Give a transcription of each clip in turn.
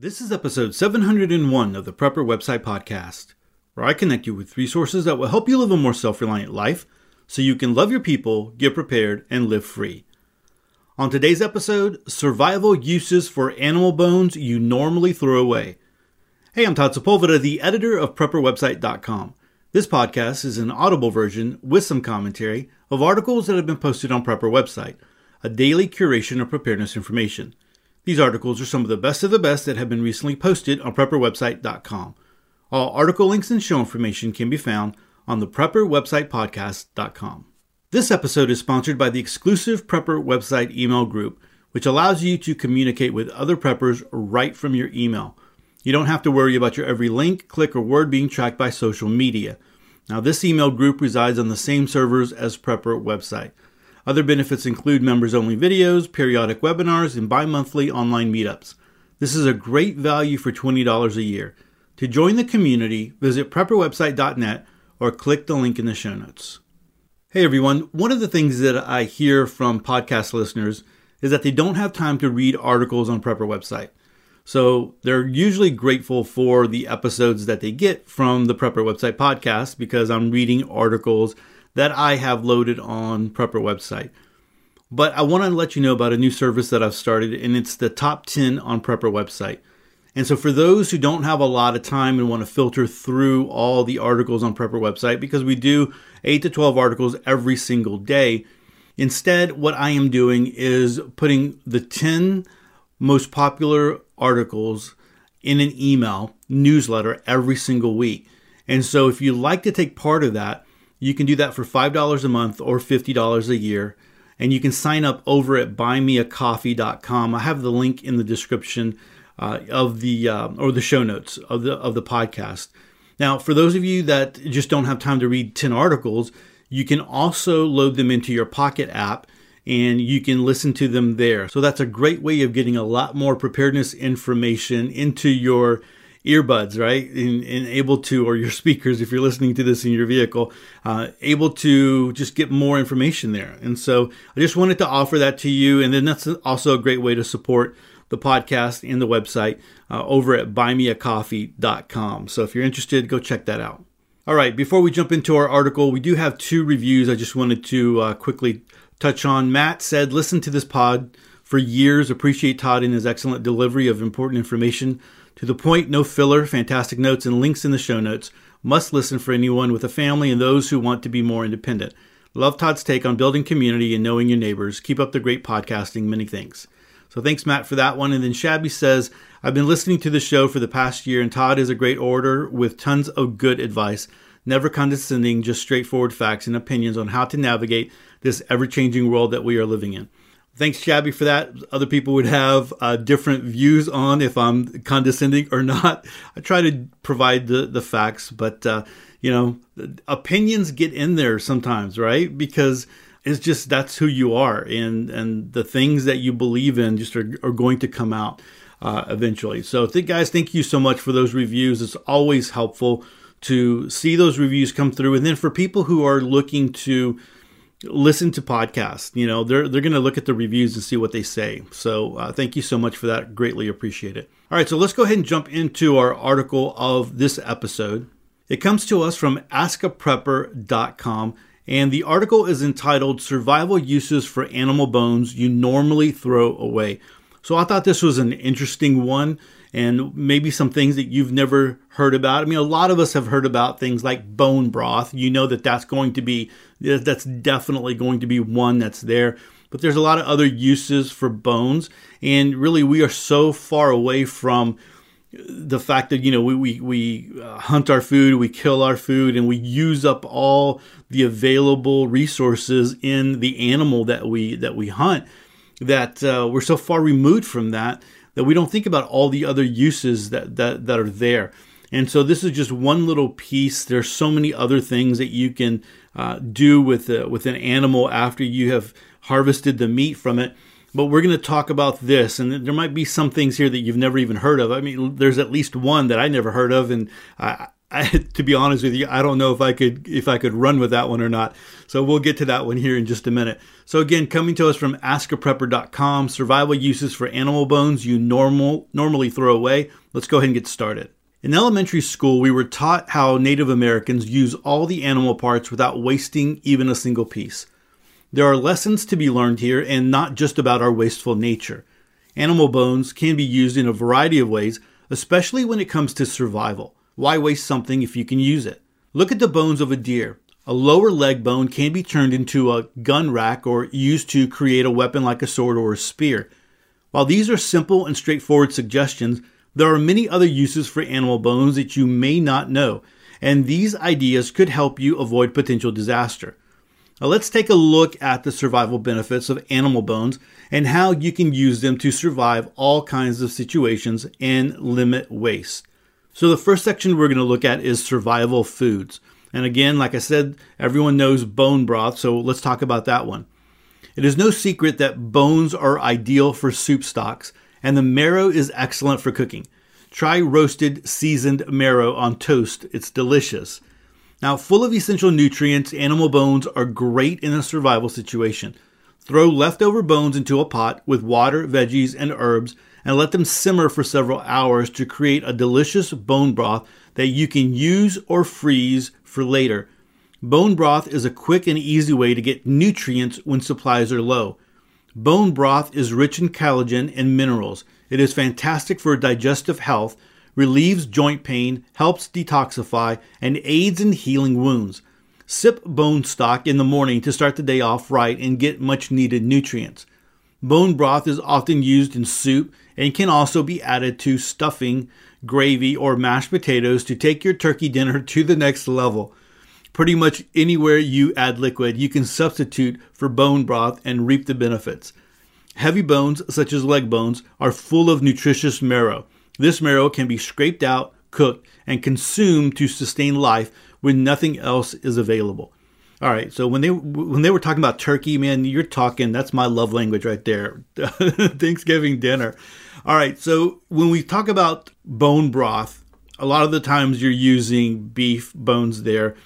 This is episode 701 of the Prepper Website Podcast, where I connect you with resources that will help you live a more self reliant life so you can love your people, get prepared, and live free. On today's episode, survival uses for animal bones you normally throw away. Hey, I'm Todd Sepulveda, the editor of PrepperWebsite.com. This podcast is an audible version with some commentary of articles that have been posted on Prepper Website, a daily curation of preparedness information. These articles are some of the best of the best that have been recently posted on PrepperWebsite.com. All article links and show information can be found on the PrepperWebsitePodcast.com. This episode is sponsored by the exclusive Prepper Website email group, which allows you to communicate with other preppers right from your email. You don't have to worry about your every link, click, or word being tracked by social media. Now, this email group resides on the same servers as Prepper Website. Other benefits include members only videos, periodic webinars, and bi monthly online meetups. This is a great value for $20 a year. To join the community, visit prepperwebsite.net or click the link in the show notes. Hey everyone, one of the things that I hear from podcast listeners is that they don't have time to read articles on Prepper website. So they're usually grateful for the episodes that they get from the Prepper website podcast because I'm reading articles that I have loaded on Prepper website. But I want to let you know about a new service that I've started, and it's the top 10 on Prepper website. And so, for those who don't have a lot of time and want to filter through all the articles on Prepper website, because we do 8 to 12 articles every single day, instead, what I am doing is putting the 10 most popular articles in an email newsletter every single week. And so, if you'd like to take part of that, you can do that for $5 a month or $50 a year. And you can sign up over at buymeacoffee.com. I have the link in the description uh, of the uh, or the show notes of the of the podcast. Now, for those of you that just don't have time to read 10 articles, you can also load them into your Pocket app and you can listen to them there. So that's a great way of getting a lot more preparedness information into your earbuds, right? And, and, able to, or your speakers, if you're listening to this in your vehicle, uh, able to just get more information there. And so I just wanted to offer that to you. And then that's also a great way to support the podcast and the website uh, over at buymeacoffee.com. So if you're interested, go check that out. All right, before we jump into our article, we do have two reviews I just wanted to uh, quickly touch on. Matt said, Listen to this pod for years, appreciate Todd and his excellent delivery of important information to the point, no filler, fantastic notes, and links in the show notes. Must listen for anyone with a family and those who want to be more independent. Love Todd's take on building community and knowing your neighbors. Keep up the great podcasting. Many thanks. So thanks, Matt, for that one. And then Shabby says, I've been listening to the show for the past year, and Todd is a great orator with tons of good advice. Never condescending, just straightforward facts and opinions on how to navigate this ever changing world that we are living in thanks shabby for that. Other people would have uh, different views on if i'm condescending or not. I try to provide the, the facts but uh, you know opinions get in there sometimes right? Because it's just that's who you are and and the things that you believe in just are, are going to come out uh, eventually. So th- guys thank you so much for those reviews. It's always helpful to see those reviews come through. And then for people who are looking to listen to podcasts. You know, they're they're going to look at the reviews and see what they say. So uh, thank you so much for that. Greatly appreciate it. All right, so let's go ahead and jump into our article of this episode. It comes to us from askaprepper.com. And the article is entitled Survival Uses for Animal Bones You Normally Throw Away. So I thought this was an interesting one and maybe some things that you've never heard about. I mean, a lot of us have heard about things like bone broth. You know that that's going to be, that's definitely going to be one that's there. But there's a lot of other uses for bones. And really, we are so far away from the fact that you know we we, we uh, hunt our food we kill our food and we use up all the available resources in the animal that we that we hunt that uh, we're so far removed from that that we don't think about all the other uses that, that, that are there. And so this is just one little piece. There's so many other things that you can uh, do with uh, with an animal after you have harvested the meat from it. But we're going to talk about this, and there might be some things here that you've never even heard of. I mean, there's at least one that I never heard of, and I, I, to be honest with you, I don't know if I could if I could run with that one or not. So we'll get to that one here in just a minute. So again, coming to us from askaprepper.com, survival uses for animal bones you normal normally throw away. Let's go ahead and get started. In elementary school, we were taught how Native Americans use all the animal parts without wasting even a single piece. There are lessons to be learned here and not just about our wasteful nature. Animal bones can be used in a variety of ways, especially when it comes to survival. Why waste something if you can use it? Look at the bones of a deer. A lower leg bone can be turned into a gun rack or used to create a weapon like a sword or a spear. While these are simple and straightforward suggestions, there are many other uses for animal bones that you may not know, and these ideas could help you avoid potential disaster. Now let's take a look at the survival benefits of animal bones and how you can use them to survive all kinds of situations and limit waste. So the first section we're going to look at is survival foods. And again, like I said, everyone knows bone broth, so let's talk about that one. It is no secret that bones are ideal for soup stocks, and the marrow is excellent for cooking. Try roasted seasoned marrow on toast, it's delicious. Now, full of essential nutrients, animal bones are great in a survival situation. Throw leftover bones into a pot with water, veggies, and herbs and let them simmer for several hours to create a delicious bone broth that you can use or freeze for later. Bone broth is a quick and easy way to get nutrients when supplies are low. Bone broth is rich in collagen and minerals. It is fantastic for digestive health, relieves joint pain, helps detoxify, and aids in healing wounds. Sip bone stock in the morning to start the day off right and get much needed nutrients. Bone broth is often used in soup and can also be added to stuffing, gravy, or mashed potatoes to take your turkey dinner to the next level. Pretty much anywhere you add liquid, you can substitute for bone broth and reap the benefits. Heavy bones, such as leg bones, are full of nutritious marrow. This marrow can be scraped out, cooked, and consumed to sustain life when nothing else is available. All right, so when they when they were talking about turkey, man, you're talking that's my love language right there. Thanksgiving dinner. All right, so when we talk about bone broth, a lot of the times you're using beef bones there.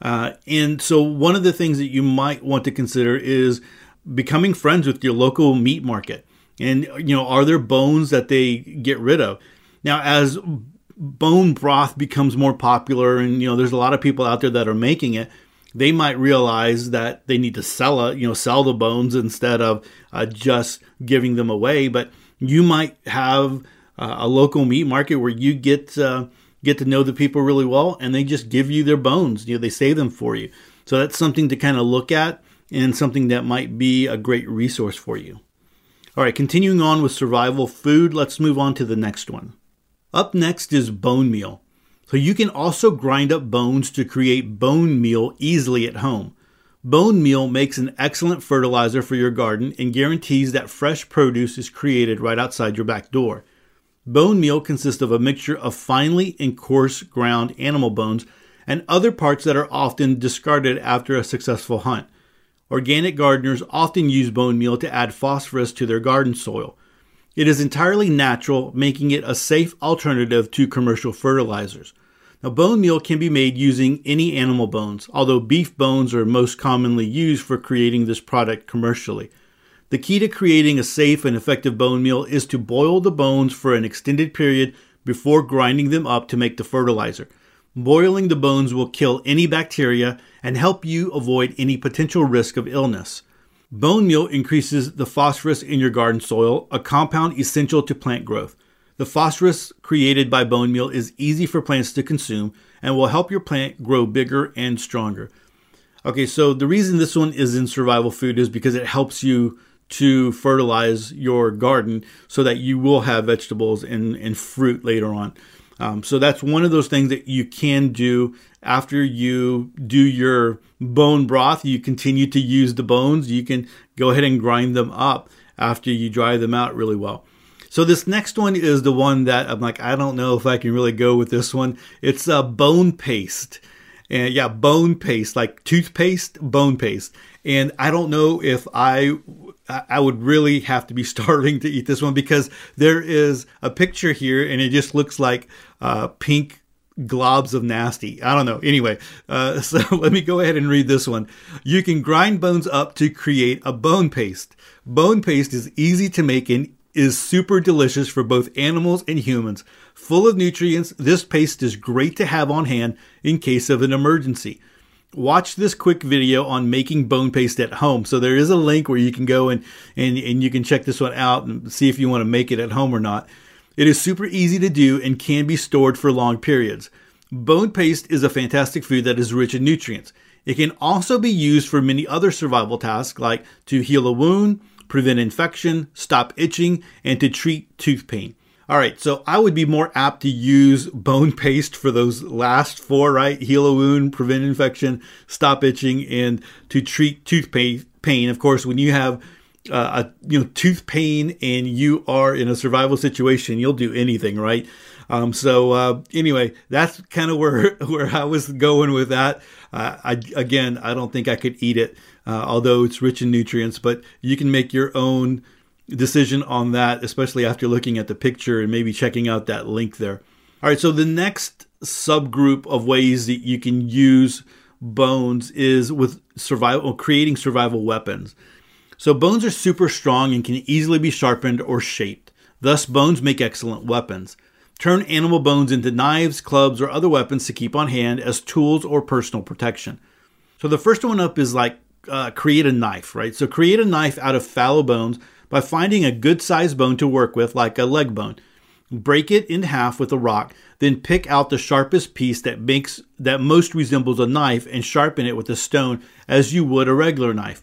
Uh, and so one of the things that you might want to consider is becoming friends with your local meat market. And you know, are there bones that they get rid of? Now, as bone broth becomes more popular, and you know, there's a lot of people out there that are making it they might realize that they need to sell it, you know, sell the bones instead of uh, just giving them away. But you might have uh, a local meat market where you get uh, get to know the people really well, and they just give you their bones. You know, they save them for you. So that's something to kind of look at, and something that might be a great resource for you. All right, continuing on with survival food, let's move on to the next one. Up next is bone meal. So you can also grind up bones to create bone meal easily at home. Bone meal makes an excellent fertilizer for your garden and guarantees that fresh produce is created right outside your back door. Bone meal consists of a mixture of finely and coarse ground animal bones and other parts that are often discarded after a successful hunt. Organic gardeners often use bone meal to add phosphorus to their garden soil. It is entirely natural, making it a safe alternative to commercial fertilizers. Now, bone meal can be made using any animal bones, although beef bones are most commonly used for creating this product commercially. The key to creating a safe and effective bone meal is to boil the bones for an extended period before grinding them up to make the fertilizer. Boiling the bones will kill any bacteria and help you avoid any potential risk of illness. Bone meal increases the phosphorus in your garden soil, a compound essential to plant growth. The phosphorus created by bone meal is easy for plants to consume and will help your plant grow bigger and stronger. Okay, so the reason this one is in survival food is because it helps you to fertilize your garden so that you will have vegetables and, and fruit later on. Um, so that's one of those things that you can do after you do your bone broth. You continue to use the bones. You can go ahead and grind them up after you dry them out really well. So this next one is the one that I'm like, I don't know if I can really go with this one. It's a uh, bone paste. And yeah, bone paste, like toothpaste, bone paste. And I don't know if I I would really have to be starving to eat this one because there is a picture here and it just looks like uh, pink globs of nasty. I don't know. Anyway, uh, so let me go ahead and read this one. You can grind bones up to create a bone paste. Bone paste is easy to make and is super delicious for both animals and humans. Full of nutrients, this paste is great to have on hand in case of an emergency. Watch this quick video on making bone paste at home. So there is a link where you can go and, and, and you can check this one out and see if you want to make it at home or not. It is super easy to do and can be stored for long periods. Bone paste is a fantastic food that is rich in nutrients. It can also be used for many other survival tasks like to heal a wound, prevent infection, stop itching, and to treat tooth pain. All right, so I would be more apt to use bone paste for those last four, right? Heal a wound, prevent infection, stop itching, and to treat tooth pain. Of course, when you have uh, a you know tooth pain and you are in a survival situation, you'll do anything, right? Um, so uh, anyway, that's kind of where where I was going with that. Uh, I again, I don't think I could eat it, uh, although it's rich in nutrients. But you can make your own decision on that, especially after looking at the picture and maybe checking out that link there. All right, so the next subgroup of ways that you can use bones is with survival, creating survival weapons. So bones are super strong and can easily be sharpened or shaped. Thus, bones make excellent weapons. Turn animal bones into knives, clubs, or other weapons to keep on hand as tools or personal protection. So the first one up is like uh, create a knife, right? So create a knife out of fallow bones by finding a good sized bone to work with, like a leg bone. Break it in half with a rock, then pick out the sharpest piece that makes that most resembles a knife and sharpen it with a stone as you would a regular knife.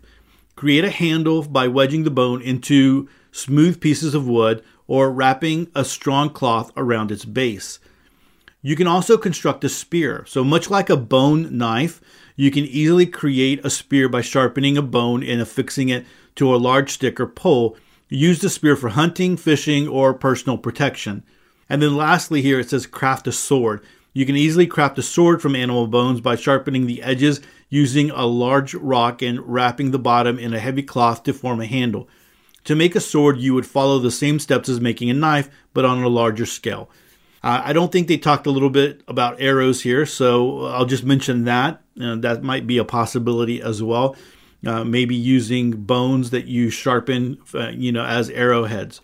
Create a handle by wedging the bone into smooth pieces of wood or wrapping a strong cloth around its base. You can also construct a spear. So, much like a bone knife, you can easily create a spear by sharpening a bone and affixing it to a large stick or pole. Use the spear for hunting, fishing, or personal protection. And then, lastly, here it says craft a sword. You can easily craft a sword from animal bones by sharpening the edges using a large rock and wrapping the bottom in a heavy cloth to form a handle. To make a sword, you would follow the same steps as making a knife, but on a larger scale. Uh, I don't think they talked a little bit about arrows here, so I'll just mention that. That might be a possibility as well. Uh, maybe using bones that you sharpen, uh, you know, as arrowheads.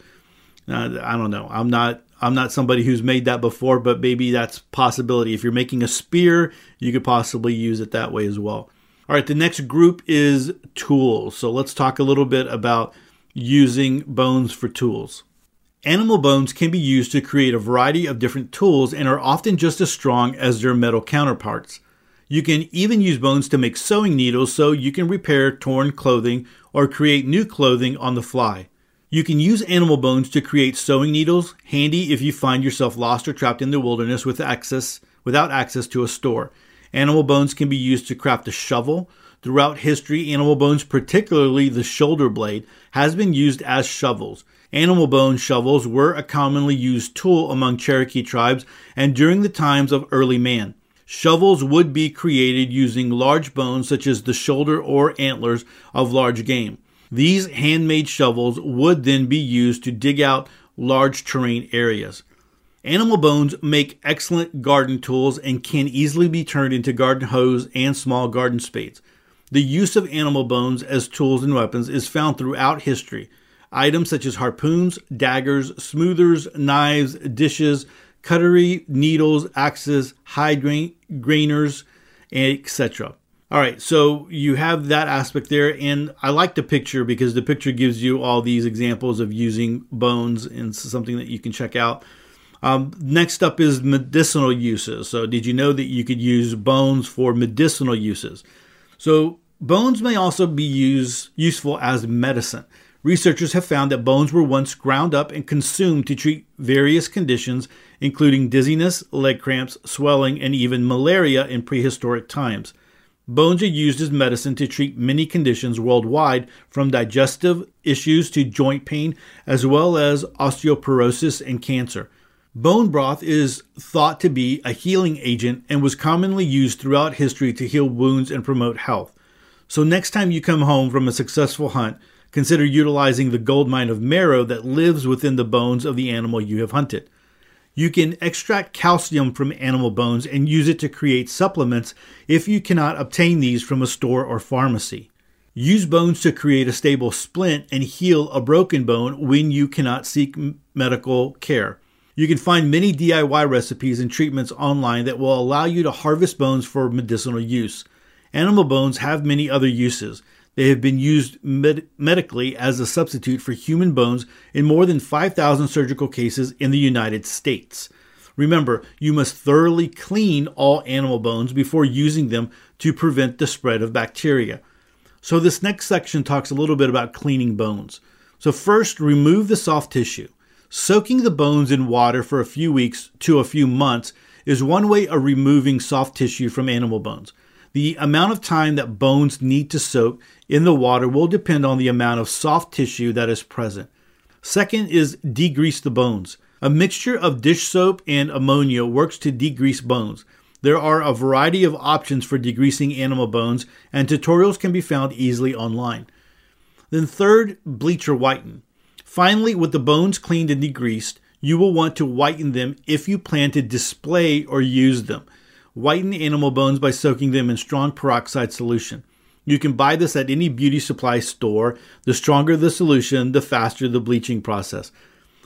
Uh, I don't know. I'm not I'm not somebody who's made that before, but maybe that's possibility. If you're making a spear, you could possibly use it that way as well. All right, the next group is tools. So let's talk a little bit about using bones for tools. Animal bones can be used to create a variety of different tools and are often just as strong as their metal counterparts. You can even use bones to make sewing needles so you can repair torn clothing or create new clothing on the fly. You can use animal bones to create sewing needles, handy if you find yourself lost or trapped in the wilderness with access, without access to a store. Animal bones can be used to craft a shovel. Throughout history, animal bones, particularly the shoulder blade, has been used as shovels. Animal bone shovels were a commonly used tool among Cherokee tribes and during the times of early man. Shovels would be created using large bones such as the shoulder or antlers of large game. These handmade shovels would then be used to dig out large terrain areas. Animal bones make excellent garden tools and can easily be turned into garden hoes and small garden spades. The use of animal bones as tools and weapons is found throughout history. Items such as harpoons, daggers, smoothers, knives, dishes, cutlery, needles, axes, hide grain, grainers, etc. All right, so you have that aspect there, and I like the picture because the picture gives you all these examples of using bones and something that you can check out. Um, next up is medicinal uses. So, did you know that you could use bones for medicinal uses? So, bones may also be used useful as medicine. Researchers have found that bones were once ground up and consumed to treat various conditions, including dizziness, leg cramps, swelling, and even malaria in prehistoric times. Bones are used as medicine to treat many conditions worldwide, from digestive issues to joint pain, as well as osteoporosis and cancer. Bone broth is thought to be a healing agent and was commonly used throughout history to heal wounds and promote health. So, next time you come home from a successful hunt, consider utilizing the gold mine of marrow that lives within the bones of the animal you have hunted. You can extract calcium from animal bones and use it to create supplements if you cannot obtain these from a store or pharmacy. Use bones to create a stable splint and heal a broken bone when you cannot seek medical care. You can find many DIY recipes and treatments online that will allow you to harvest bones for medicinal use. Animal bones have many other uses. They have been used med- medically as a substitute for human bones in more than 5,000 surgical cases in the United States. Remember, you must thoroughly clean all animal bones before using them to prevent the spread of bacteria. So, this next section talks a little bit about cleaning bones. So, first, remove the soft tissue. Soaking the bones in water for a few weeks to a few months is one way of removing soft tissue from animal bones. The amount of time that bones need to soak in the water will depend on the amount of soft tissue that is present. Second is degrease the bones. A mixture of dish soap and ammonia works to degrease bones. There are a variety of options for degreasing animal bones, and tutorials can be found easily online. Then, third, bleach or whiten. Finally, with the bones cleaned and degreased, you will want to whiten them if you plan to display or use them. Whiten the animal bones by soaking them in strong peroxide solution. You can buy this at any beauty supply store. The stronger the solution, the faster the bleaching process.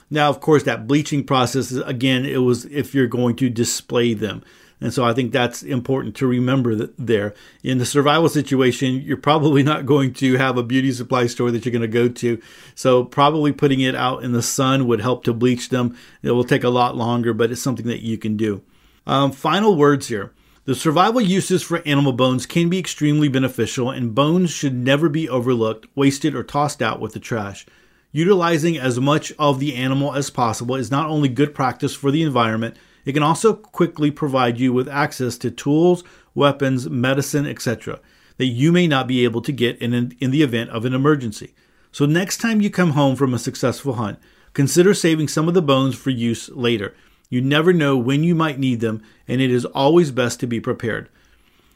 Now, of course, that bleaching process, is again, it was if you're going to display them. And so I think that's important to remember that there. In the survival situation, you're probably not going to have a beauty supply store that you're going to go to. So probably putting it out in the sun would help to bleach them. It will take a lot longer, but it's something that you can do. Um, final words here. The survival uses for animal bones can be extremely beneficial, and bones should never be overlooked, wasted, or tossed out with the trash. Utilizing as much of the animal as possible is not only good practice for the environment, it can also quickly provide you with access to tools, weapons, medicine, etc., that you may not be able to get in, an, in the event of an emergency. So, next time you come home from a successful hunt, consider saving some of the bones for use later. You never know when you might need them, and it is always best to be prepared.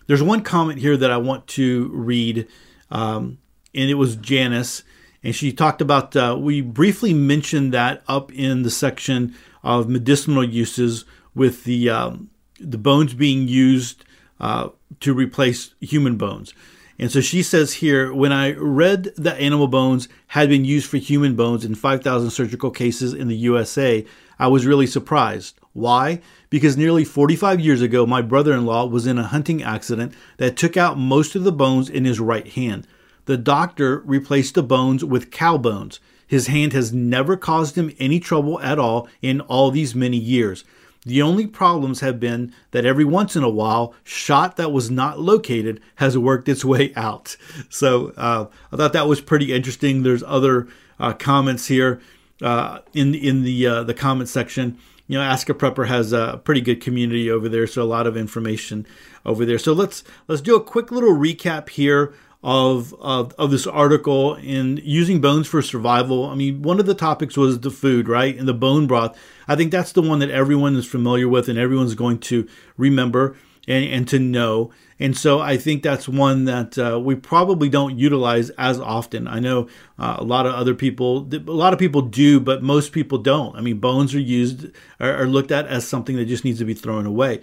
There's one comment here that I want to read, um, and it was Janice, and she talked about. Uh, we briefly mentioned that up in the section of medicinal uses with the um, the bones being used uh, to replace human bones. And so she says here when I read that animal bones had been used for human bones in 5,000 surgical cases in the USA, I was really surprised. Why? Because nearly 45 years ago, my brother in law was in a hunting accident that took out most of the bones in his right hand. The doctor replaced the bones with cow bones. His hand has never caused him any trouble at all in all these many years. The only problems have been that every once in a while, shot that was not located has worked its way out. So uh, I thought that was pretty interesting. There's other uh, comments here uh, in in the uh, the comment section. You know, Ask a Prepper has a pretty good community over there, so a lot of information over there. So let's let's do a quick little recap here of, of of this article in using bones for survival. I mean, one of the topics was the food, right, and the bone broth. I think that's the one that everyone is familiar with and everyone's going to remember and, and to know. And so I think that's one that uh, we probably don't utilize as often. I know uh, a lot of other people, a lot of people do, but most people don't. I mean, bones are used, are, are looked at as something that just needs to be thrown away.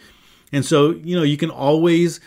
And so, you know, you can always,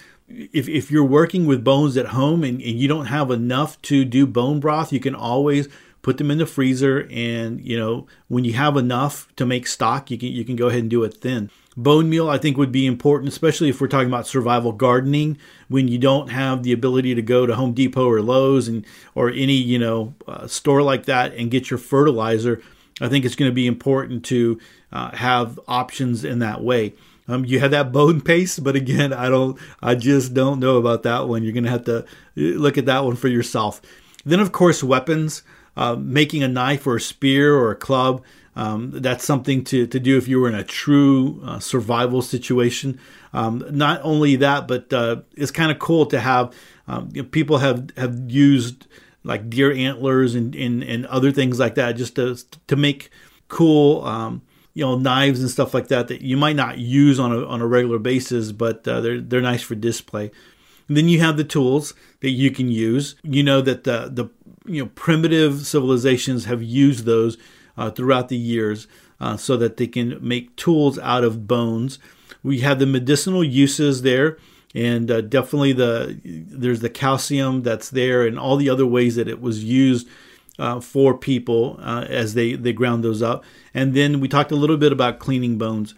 if, if you're working with bones at home and, and you don't have enough to do bone broth, you can always put them in the freezer and you know when you have enough to make stock you can you can go ahead and do it then bone meal i think would be important especially if we're talking about survival gardening when you don't have the ability to go to home depot or lowes and or any you know uh, store like that and get your fertilizer. I think it's going to be important to uh, have options in that way um, you have that bone paste, but again, I don't, I just don't know about that one. You're to have to uh, look at that one for yourself. Then, of course, weapons. Uh, making a knife or a spear or a club. Um, that's something to, to do if you were in a true uh, survival situation. Um, not only that, but uh, it's kind of cool to have um, you know, people have, have used like deer antlers and, and, and other things like that just to, to make cool um, you know knives and stuff like that that you might not use on a, on a regular basis, but uh, they're they're nice for display. And then you have the tools that you can use. You know that the the you know primitive civilizations have used those uh, throughout the years. uh, so that they can make tools out of bones. We have the medicinal uses there, and uh, definitely the there's the calcium that's there, and all the other ways that it was used uh, for people uh, as they they ground those up. And then we talked a little bit about cleaning bones.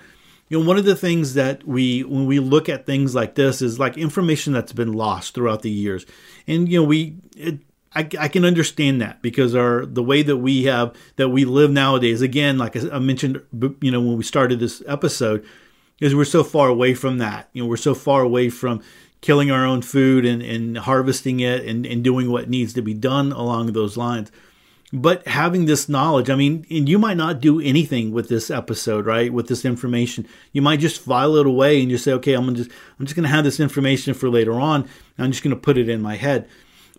You know, one of the things that we when we look at things like this is like information that's been lost throughout the years, and you know we. It, I, I, can understand that because our the way that we have that we live nowadays again like I mentioned you know when we started this episode is we're so far away from that you know we're so far away from killing our own food and, and harvesting it and, and doing what needs to be done along those lines. But having this knowledge i mean and you might not do anything with this episode right? With this information. You might just file it away and just say okay i'm gonna just i'm just gonna have this information for later on. I'm just gonna put it in my head.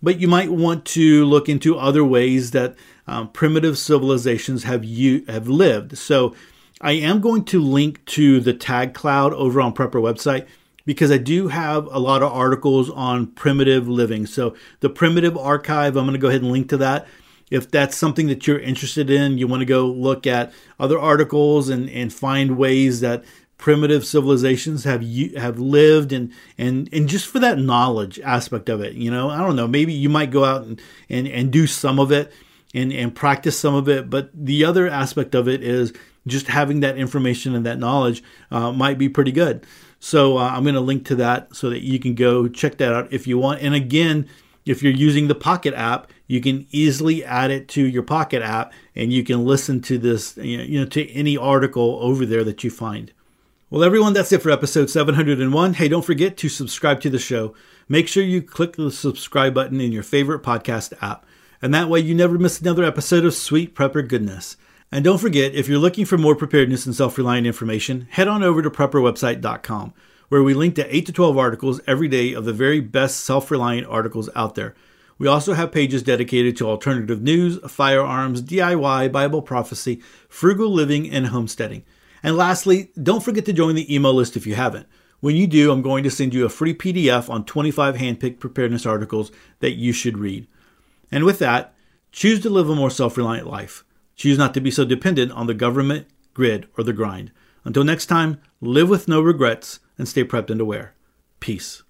But you might want to look into other ways that um, primitive civilizations have you have lived. So i am going to link to the tag cloud over on prepper website because I do have a lot of articles on primitive living. So, the primitive archive, I'm going to go ahead and link to that. If that's something that you're interested in, you want to go look at other articles and, and find ways that primitive civilizations have have lived and and and just for that knowledge aspect of it you know? I don't know maybe you might go out and and, and do some of it and and practice some of it but the other aspect of it is just having that information and that knowledge uh, might be pretty good so uh, i'm going to link to that so that you can go check that out if you want and again if you're using the pocket app you can easily add it to your Pocket app and you can listen to this, you know, to any article over there that you find. Well, everyone, that's it for episode 701. Hey, don't forget to subscribe to the show. Make sure you click the subscribe button in your favorite podcast app, and that way you never miss another episode of Sweet Prepper Goodness. And don't forget, if you're looking for more preparedness and self reliant information, head on over to prepperwebsite.com, where we link to 8 to 12 articles every day of the very best self reliant articles out there. We also have pages dedicated to alternative news, firearms, DIY, Bible prophecy, frugal living, and homesteading. And lastly, don't forget to join the email list if you haven't. When you do, I'm going to send you a free PDF on 25 handpicked preparedness articles that you should read. And with that, choose to live a more self reliant life. Choose not to be so dependent on the government, grid, or the grind. Until next time, live with no regrets and stay prepped and aware. Peace.